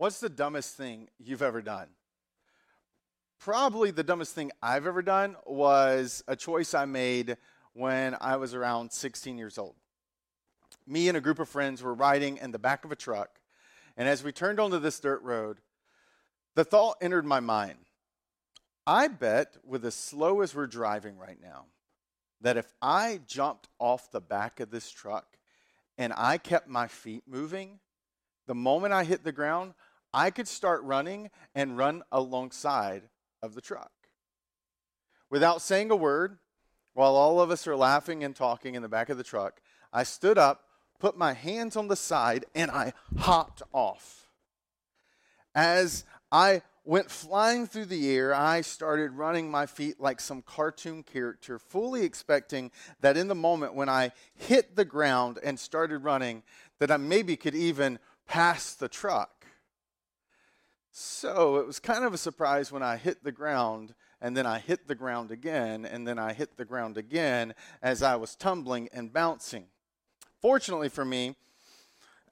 What's the dumbest thing you've ever done? Probably the dumbest thing I've ever done was a choice I made when I was around 16 years old. Me and a group of friends were riding in the back of a truck, and as we turned onto this dirt road, the thought entered my mind I bet with as slow as we're driving right now, that if I jumped off the back of this truck and I kept my feet moving, the moment I hit the ground, I could start running and run alongside of the truck. Without saying a word, while all of us are laughing and talking in the back of the truck, I stood up, put my hands on the side, and I hopped off. As I went flying through the air, I started running my feet like some cartoon character, fully expecting that in the moment when I hit the ground and started running, that I maybe could even pass the truck. So it was kind of a surprise when I hit the ground, and then I hit the ground again, and then I hit the ground again as I was tumbling and bouncing. Fortunately for me,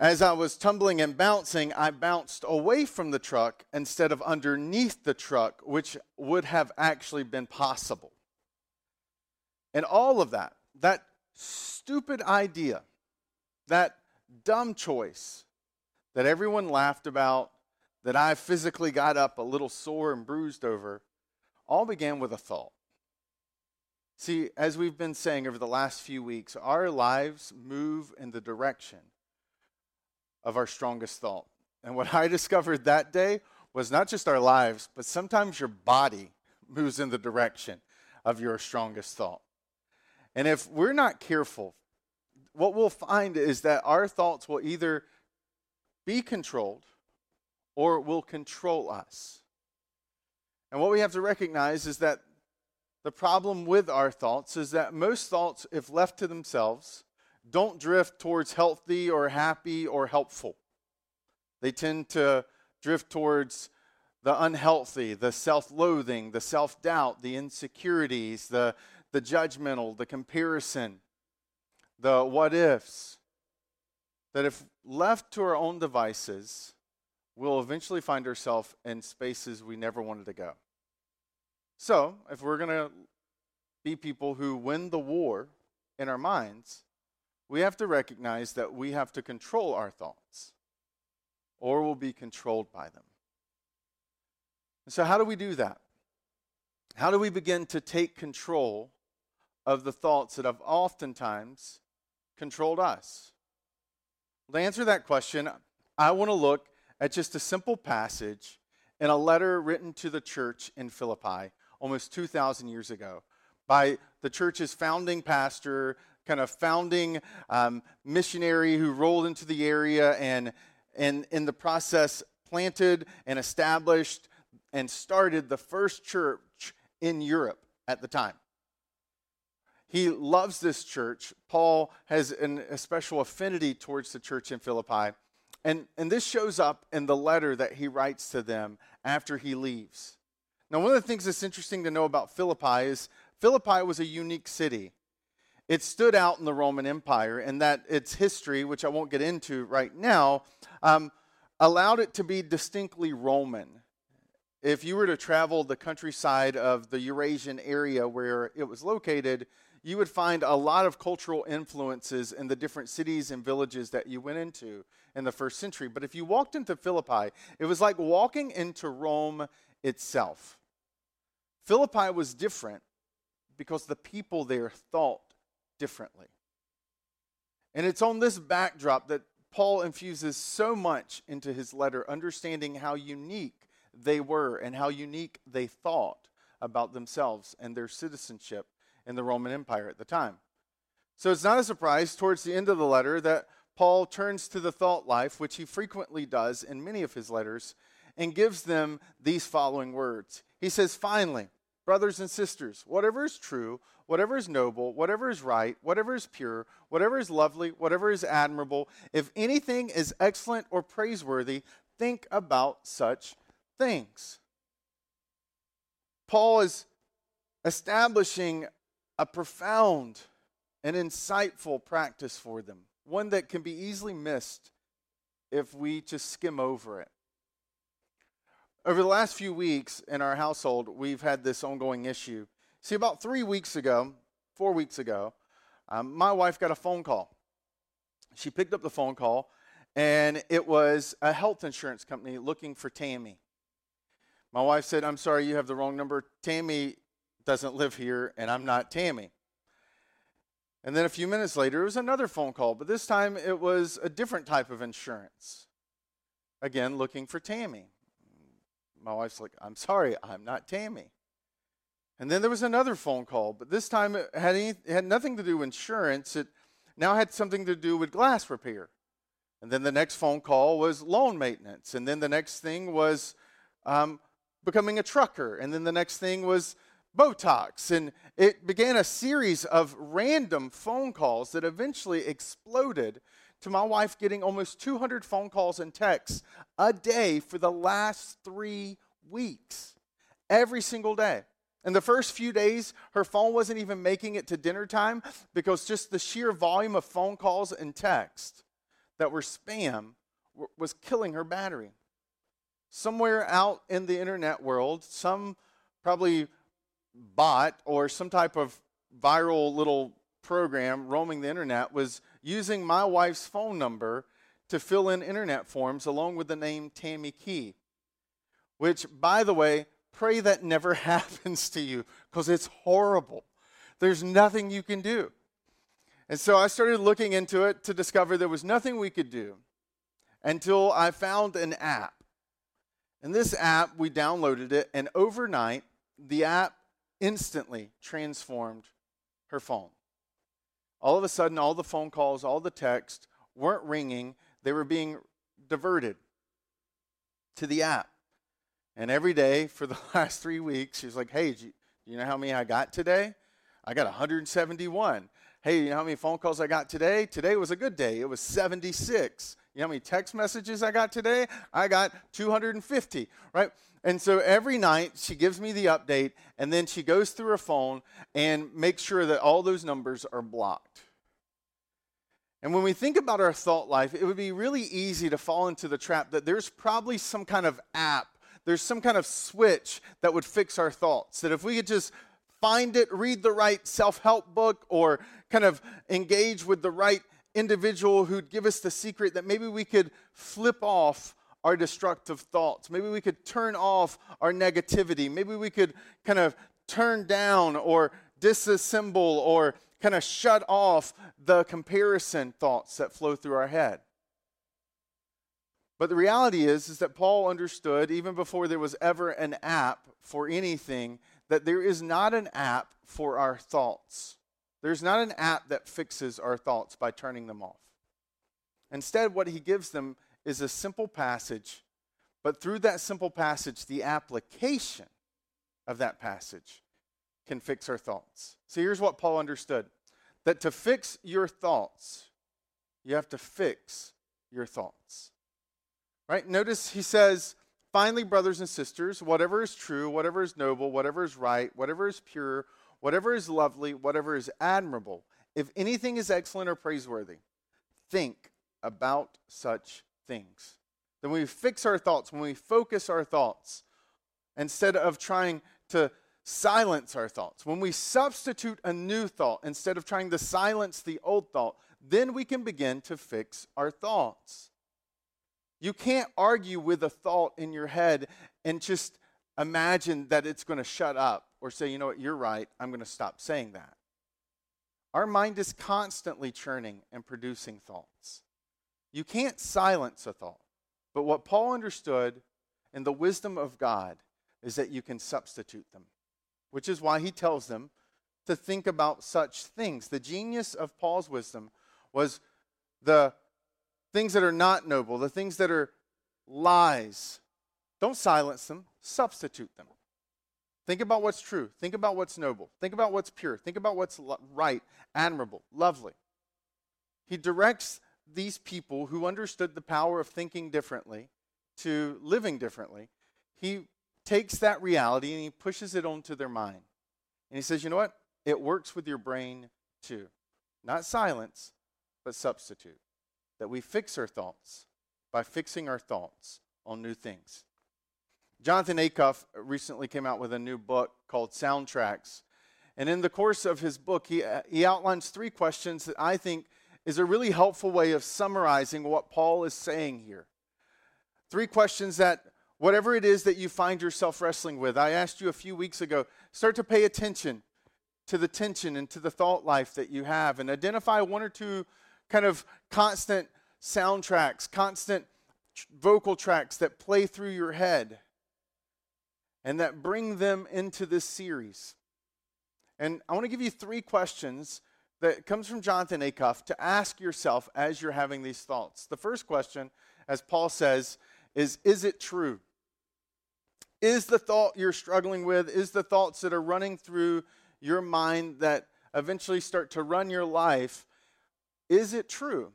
as I was tumbling and bouncing, I bounced away from the truck instead of underneath the truck, which would have actually been possible. And all of that, that stupid idea, that dumb choice that everyone laughed about, that I physically got up a little sore and bruised over, all began with a thought. See, as we've been saying over the last few weeks, our lives move in the direction of our strongest thought. And what I discovered that day was not just our lives, but sometimes your body moves in the direction of your strongest thought. And if we're not careful, what we'll find is that our thoughts will either be controlled or will control us. And what we have to recognize is that the problem with our thoughts is that most thoughts, if left to themselves, don't drift towards healthy or happy or helpful. They tend to drift towards the unhealthy, the self loathing, the self doubt, the insecurities, the, the judgmental, the comparison, the what ifs. That if left to our own devices, we'll eventually find ourselves in spaces we never wanted to go. So, if we're going to be people who win the war in our minds, we have to recognize that we have to control our thoughts or we'll be controlled by them. So, how do we do that? How do we begin to take control of the thoughts that have oftentimes controlled us? To answer that question, I want to look at just a simple passage in a letter written to the church in Philippi almost 2,000 years ago by the church's founding pastor, kind of founding um, missionary who rolled into the area and, and in the process planted and established and started the first church in Europe at the time. He loves this church. Paul has an, a special affinity towards the church in Philippi. And, and this shows up in the letter that he writes to them after he leaves. Now, one of the things that's interesting to know about Philippi is Philippi was a unique city it stood out in the Roman Empire, and that its history, which I won't get into right now, um, allowed it to be distinctly Roman. If you were to travel the countryside of the Eurasian area where it was located, you would find a lot of cultural influences in the different cities and villages that you went into in the first century. But if you walked into Philippi, it was like walking into Rome itself. Philippi was different because the people there thought differently. And it's on this backdrop that Paul infuses so much into his letter, understanding how unique they were and how unique they thought about themselves and their citizenship in the Roman Empire at the time. So it's not a surprise towards the end of the letter that Paul turns to the thought life, which he frequently does in many of his letters, and gives them these following words. He says, Finally, brothers and sisters, whatever is true, whatever is noble, whatever is right, whatever is pure, whatever is lovely, whatever is admirable, if anything is excellent or praiseworthy, think about such things. Paul is establishing a profound and insightful practice for them, one that can be easily missed if we just skim over it. over the last few weeks in our household, we've had this ongoing issue. See, about three weeks ago, four weeks ago, um, my wife got a phone call. She picked up the phone call, and it was a health insurance company looking for Tammy. My wife said, I'm sorry, you have the wrong number. Tammy doesn't live here, and I'm not Tammy. And then a few minutes later, it was another phone call, but this time it was a different type of insurance. Again, looking for Tammy. My wife's like, I'm sorry, I'm not Tammy. And then there was another phone call, but this time it had, any, it had nothing to do with insurance. It now had something to do with glass repair. And then the next phone call was loan maintenance. And then the next thing was um, becoming a trucker. And then the next thing was Botox. And it began a series of random phone calls that eventually exploded to my wife getting almost 200 phone calls and texts a day for the last three weeks, every single day. In the first few days, her phone wasn't even making it to dinner time because just the sheer volume of phone calls and texts that were spam was killing her battery. Somewhere out in the internet world, some probably bot or some type of viral little program roaming the internet was using my wife's phone number to fill in internet forms along with the name Tammy Key. Which, by the way, pray that never happens to you because it's horrible. There's nothing you can do. And so I started looking into it to discover there was nothing we could do until I found an app. And this app, we downloaded it, and overnight, the app instantly transformed her phone. All of a sudden, all the phone calls, all the texts weren't ringing, they were being diverted to the app. And every day for the last three weeks, she's like, hey, do you, you know how many I got today? I got 171. Hey, you know how many phone calls I got today? Today was a good day. It was 76. You know how many text messages I got today? I got 250, right? And so every night she gives me the update, and then she goes through her phone and makes sure that all those numbers are blocked. And when we think about our thought life, it would be really easy to fall into the trap that there's probably some kind of app, there's some kind of switch that would fix our thoughts. That if we could just find it, read the right self help book, or kind of engage with the right individual who'd give us the secret, that maybe we could flip off our destructive thoughts. Maybe we could turn off our negativity. Maybe we could kind of turn down or disassemble or kind of shut off the comparison thoughts that flow through our head. But the reality is, is that Paul understood, even before there was ever an app for anything, that there is not an app for our thoughts. There's not an app that fixes our thoughts by turning them off. Instead, what he gives them is a simple passage, but through that simple passage, the application of that passage can fix our thoughts. So here's what Paul understood that to fix your thoughts, you have to fix your thoughts. Right? Notice he says, finally, brothers and sisters, whatever is true, whatever is noble, whatever is right, whatever is pure, whatever is lovely, whatever is admirable, if anything is excellent or praiseworthy, think about such things. Then we fix our thoughts, when we focus our thoughts, instead of trying to silence our thoughts, when we substitute a new thought instead of trying to silence the old thought, then we can begin to fix our thoughts. You can't argue with a thought in your head and just imagine that it's going to shut up or say, you know what, you're right, I'm going to stop saying that. Our mind is constantly churning and producing thoughts. You can't silence a thought. But what Paul understood in the wisdom of God is that you can substitute them, which is why he tells them to think about such things. The genius of Paul's wisdom was the things that are not noble, the things that are lies. Don't silence them, substitute them. Think about what's true. Think about what's noble. Think about what's pure. Think about what's right, admirable, lovely. He directs these people who understood the power of thinking differently to living differently, he takes that reality and he pushes it onto their mind. And he says, you know what? It works with your brain too. Not silence, but substitute. That we fix our thoughts by fixing our thoughts on new things. Jonathan Acuff recently came out with a new book called Soundtracks. And in the course of his book, he, uh, he outlines three questions that I think is a really helpful way of summarizing what Paul is saying here. Three questions that, whatever it is that you find yourself wrestling with, I asked you a few weeks ago, start to pay attention to the tension and to the thought life that you have and identify one or two kind of constant soundtracks, constant vocal tracks that play through your head and that bring them into this series. And I want to give you three questions that comes from Jonathan Acuff to ask yourself as you're having these thoughts. The first question, as Paul says, is is it true? Is the thought you're struggling with, is the thoughts that are running through your mind that eventually start to run your life, is it true?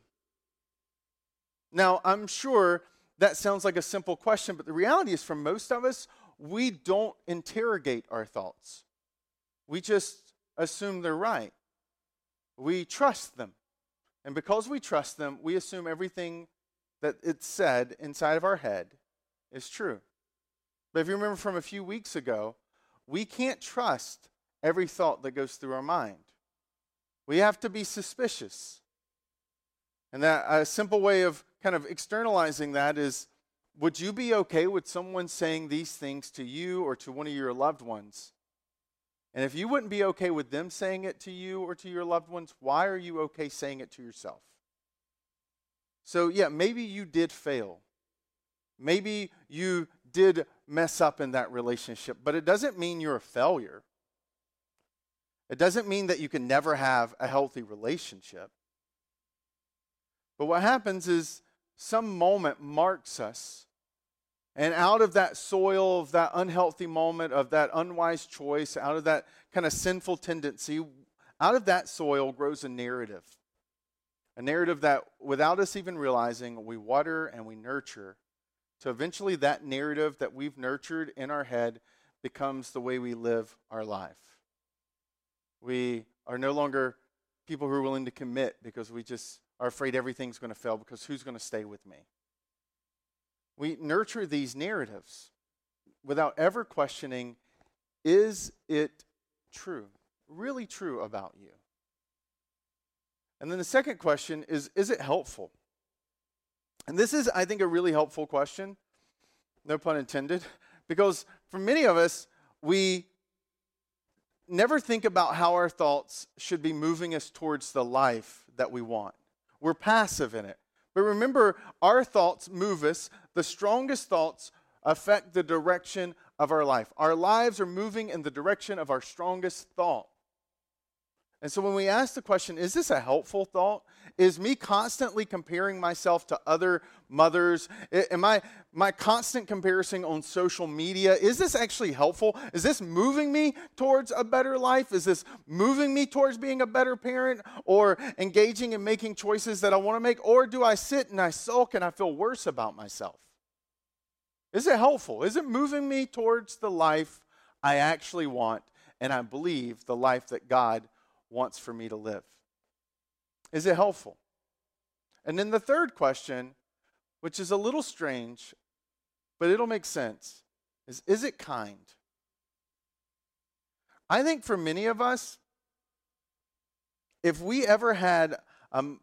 Now, I'm sure that sounds like a simple question, but the reality is for most of us, we don't interrogate our thoughts. We just assume they're right. We trust them. And because we trust them, we assume everything that it's said inside of our head is true. But if you remember from a few weeks ago, we can't trust every thought that goes through our mind. We have to be suspicious. And that a simple way of kind of externalizing that is would you be okay with someone saying these things to you or to one of your loved ones? And if you wouldn't be okay with them saying it to you or to your loved ones, why are you okay saying it to yourself? So, yeah, maybe you did fail. Maybe you did mess up in that relationship, but it doesn't mean you're a failure. It doesn't mean that you can never have a healthy relationship. But what happens is some moment marks us. And out of that soil, of that unhealthy moment, of that unwise choice, out of that kind of sinful tendency, out of that soil grows a narrative. A narrative that, without us even realizing, we water and we nurture. So eventually, that narrative that we've nurtured in our head becomes the way we live our life. We are no longer people who are willing to commit because we just are afraid everything's going to fail because who's going to stay with me? We nurture these narratives without ever questioning is it true, really true about you? And then the second question is is it helpful? And this is, I think, a really helpful question, no pun intended, because for many of us, we never think about how our thoughts should be moving us towards the life that we want. We're passive in it. But remember, our thoughts move us. The strongest thoughts affect the direction of our life. Our lives are moving in the direction of our strongest thought. And so when we ask the question, is this a helpful thought? Is me constantly comparing myself to other mothers? Am I my constant comparison on social media? Is this actually helpful? Is this moving me towards a better life? Is this moving me towards being a better parent or engaging in making choices that I want to make? Or do I sit and I sulk and I feel worse about myself? Is it helpful? Is it moving me towards the life I actually want and I believe the life that God wants for me to live? Is it helpful? And then the third question, which is a little strange, but it'll make sense, is is it kind? I think for many of us, if we ever had um,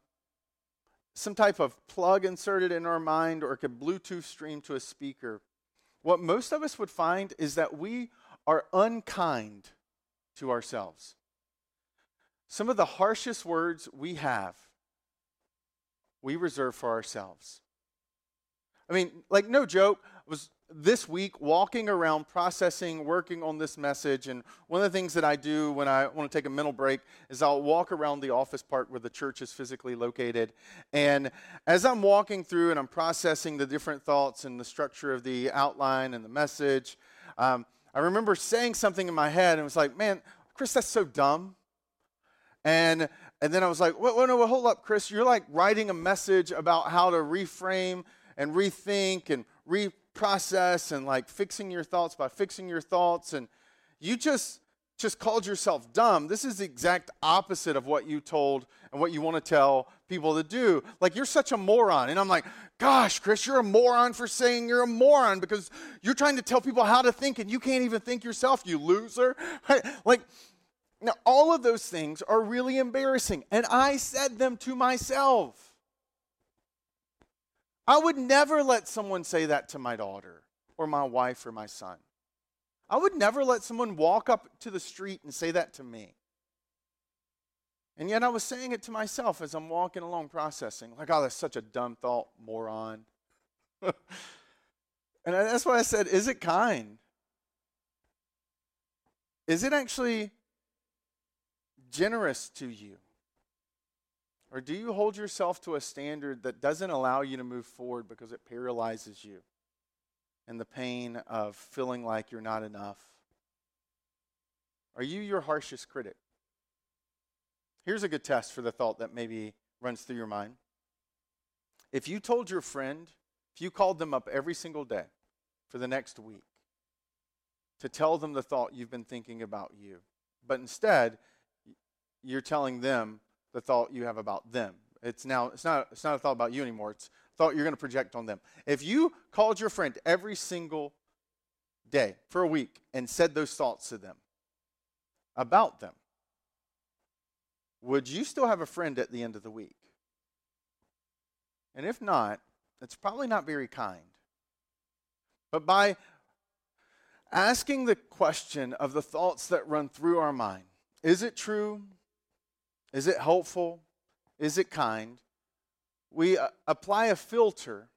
some type of plug inserted in our mind or could Bluetooth stream to a speaker, what most of us would find is that we are unkind to ourselves. Some of the harshest words we have, we reserve for ourselves. I mean, like, no joke, I was this week walking around processing, working on this message. And one of the things that I do when I want to take a mental break is I'll walk around the office part where the church is physically located. And as I'm walking through and I'm processing the different thoughts and the structure of the outline and the message, um, I remember saying something in my head and it was like, man, Chris, that's so dumb. And and then I was like, well, no, well, hold up, Chris. You're like writing a message about how to reframe and rethink and reprocess and like fixing your thoughts by fixing your thoughts. And you just just called yourself dumb. This is the exact opposite of what you told and what you want to tell people to do. Like, you're such a moron. And I'm like, gosh, Chris, you're a moron for saying you're a moron because you're trying to tell people how to think and you can't even think yourself, you loser. Like, now, all of those things are really embarrassing. And I said them to myself. I would never let someone say that to my daughter or my wife or my son. I would never let someone walk up to the street and say that to me. And yet I was saying it to myself as I'm walking along processing, like, oh, that's such a dumb thought, moron. and that's why I said, is it kind? Is it actually generous to you? Or do you hold yourself to a standard that doesn't allow you to move forward because it paralyzes you and the pain of feeling like you're not enough? Are you your harshest critic? Here's a good test for the thought that maybe runs through your mind. If you told your friend, if you called them up every single day for the next week to tell them the thought you've been thinking about you, but instead you're telling them the thought you have about them. It's now it's not it's not a thought about you anymore. It's a thought you're going to project on them. If you called your friend every single day for a week and said those thoughts to them about them, would you still have a friend at the end of the week? And if not, it's probably not very kind. But by asking the question of the thoughts that run through our mind, is it true? Is it helpful? Is it kind? We uh, apply a filter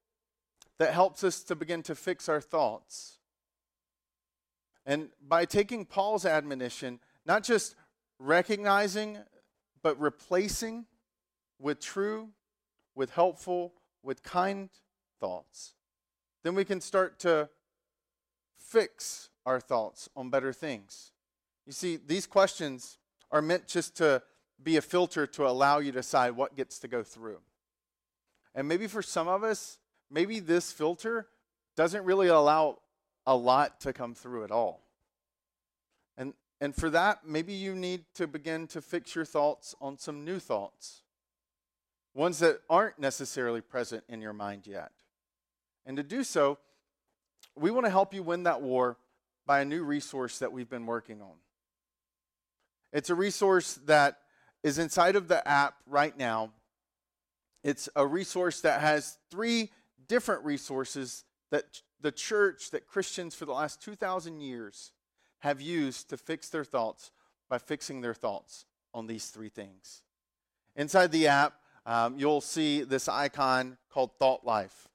that helps us to begin to fix our thoughts. And by taking Paul's admonition, not just recognizing but replacing with true, with helpful, with kind thoughts, then we can start to fix our thoughts on better things. You see, these questions are meant just to be a filter to allow you to decide what gets to go through. And maybe for some of us, maybe this filter doesn't really allow a lot to come through at all. And and for that, maybe you need to begin to fix your thoughts on some new thoughts, ones that aren't necessarily present in your mind yet. And to do so, we want to help you win that war by a new resource that we've been working on. It's a resource that is inside of the app right now. It's a resource that has three different resources that the church, that Christians for the last 2,000 years have used to fix their thoughts by fixing their thoughts on these three things. Inside the app, um, you'll see this icon called Thought Life.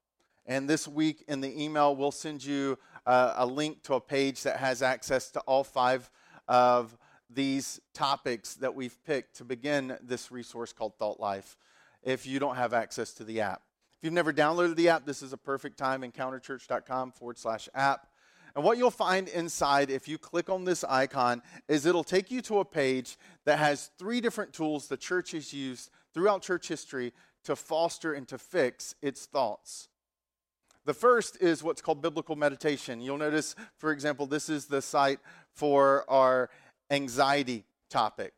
And this week in the email, we'll send you uh, a link to a page that has access to all five of these topics that we've picked to begin this resource called Thought Life if you don't have access to the app. If you've never downloaded the app, this is a perfect time. Encounterchurch.com forward slash app. And what you'll find inside, if you click on this icon, is it'll take you to a page that has three different tools the church has used throughout church history to foster and to fix its thoughts. The first is what's called biblical meditation. You'll notice, for example, this is the site for our anxiety topic.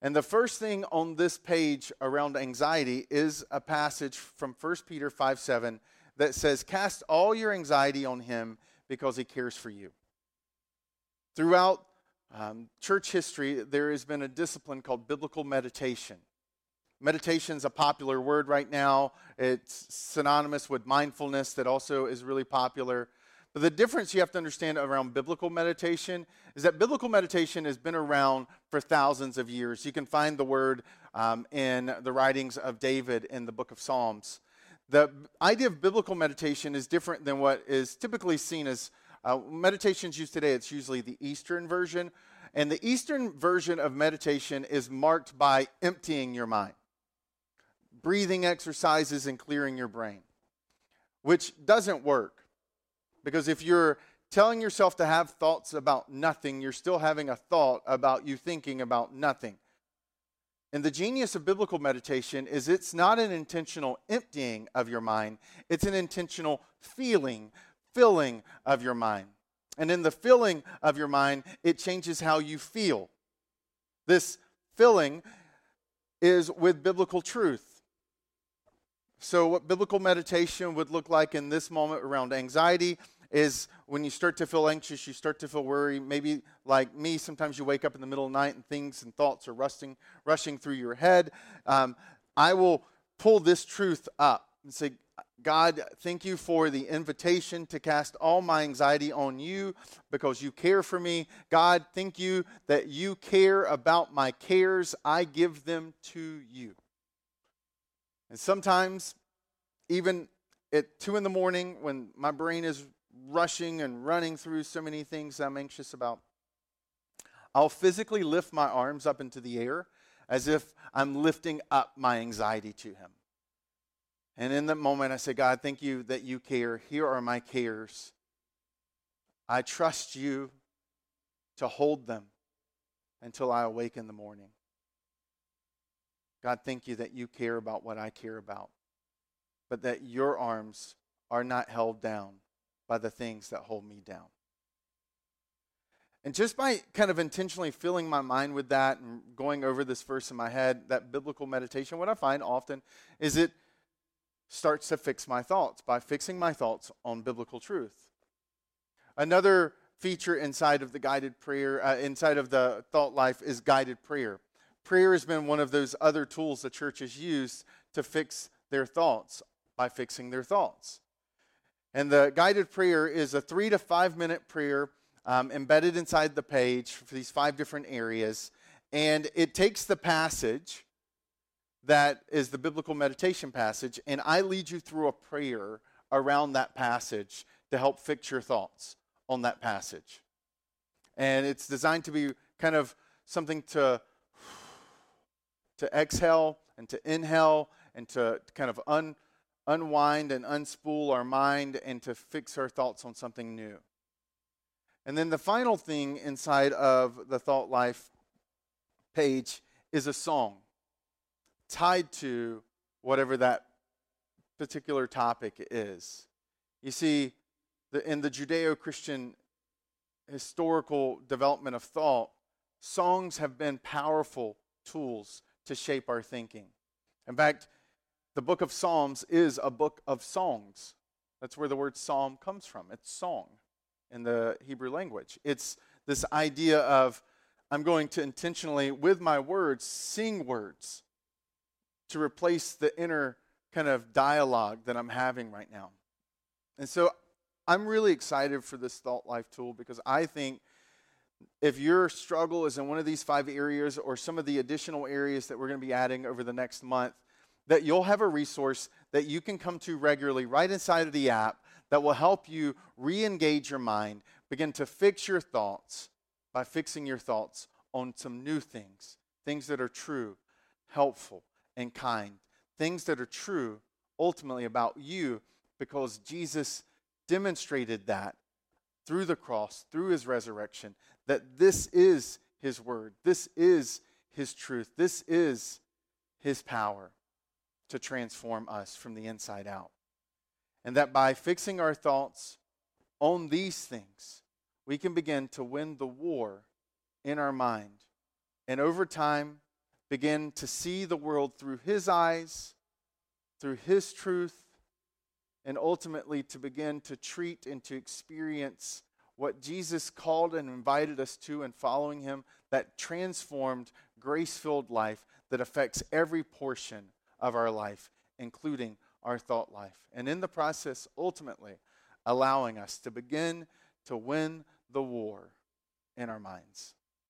And the first thing on this page around anxiety is a passage from 1 Peter 5 7 that says, Cast all your anxiety on him because he cares for you. Throughout um, church history, there has been a discipline called biblical meditation. Meditation is a popular word right now. It's synonymous with mindfulness, that also is really popular. But the difference you have to understand around biblical meditation is that biblical meditation has been around for thousands of years. You can find the word um, in the writings of David in the book of Psalms. The idea of biblical meditation is different than what is typically seen as uh, meditations used today. It's usually the Eastern version. And the Eastern version of meditation is marked by emptying your mind, breathing exercises, and clearing your brain, which doesn't work. Because if you're telling yourself to have thoughts about nothing, you're still having a thought about you thinking about nothing. And the genius of biblical meditation is it's not an intentional emptying of your mind, it's an intentional feeling, filling of your mind. And in the filling of your mind, it changes how you feel. This filling is with biblical truth. So, what biblical meditation would look like in this moment around anxiety is when you start to feel anxious, you start to feel worried. Maybe like me, sometimes you wake up in the middle of the night and things and thoughts are rushing, rushing through your head. Um, I will pull this truth up and say, God, thank you for the invitation to cast all my anxiety on you because you care for me. God, thank you that you care about my cares. I give them to you. And sometimes, even at two in the morning, when my brain is rushing and running through so many things I'm anxious about, I'll physically lift my arms up into the air as if I'm lifting up my anxiety to Him. And in that moment, I say, God, thank you that you care. Here are my cares. I trust you to hold them until I awake in the morning. God, thank you that you care about what I care about, but that your arms are not held down by the things that hold me down. And just by kind of intentionally filling my mind with that and going over this verse in my head, that biblical meditation, what I find often is it starts to fix my thoughts by fixing my thoughts on biblical truth. Another feature inside of the guided prayer, uh, inside of the thought life, is guided prayer. Prayer has been one of those other tools the church has used to fix their thoughts by fixing their thoughts. And the guided prayer is a three to five minute prayer um, embedded inside the page for these five different areas. And it takes the passage that is the biblical meditation passage, and I lead you through a prayer around that passage to help fix your thoughts on that passage. And it's designed to be kind of something to to exhale and to inhale and to kind of un, unwind and unspool our mind and to fix our thoughts on something new. And then the final thing inside of the thought life page is a song tied to whatever that particular topic is. You see, the, in the Judeo Christian historical development of thought, songs have been powerful tools to shape our thinking. In fact, the book of Psalms is a book of songs. That's where the word psalm comes from. It's song in the Hebrew language. It's this idea of I'm going to intentionally, with my words, sing words to replace the inner kind of dialogue that I'm having right now. And so I'm really excited for this Thought Life tool because I think if your struggle is in one of these five areas or some of the additional areas that we're going to be adding over the next month, that you'll have a resource that you can come to regularly right inside of the app that will help you re engage your mind, begin to fix your thoughts by fixing your thoughts on some new things, things that are true, helpful, and kind, things that are true ultimately about you because Jesus demonstrated that through the cross, through his resurrection, that this is his word, this is his truth, this is his power to transform us from the inside out. And that by fixing our thoughts on these things, we can begin to win the war in our mind. And over time, begin to see the world through his eyes, through his truth, and ultimately to begin to treat and to experience what Jesus called and invited us to in following him that transformed, grace filled life that affects every portion of our life, including our thought life. And in the process, ultimately, allowing us to begin to win the war in our minds.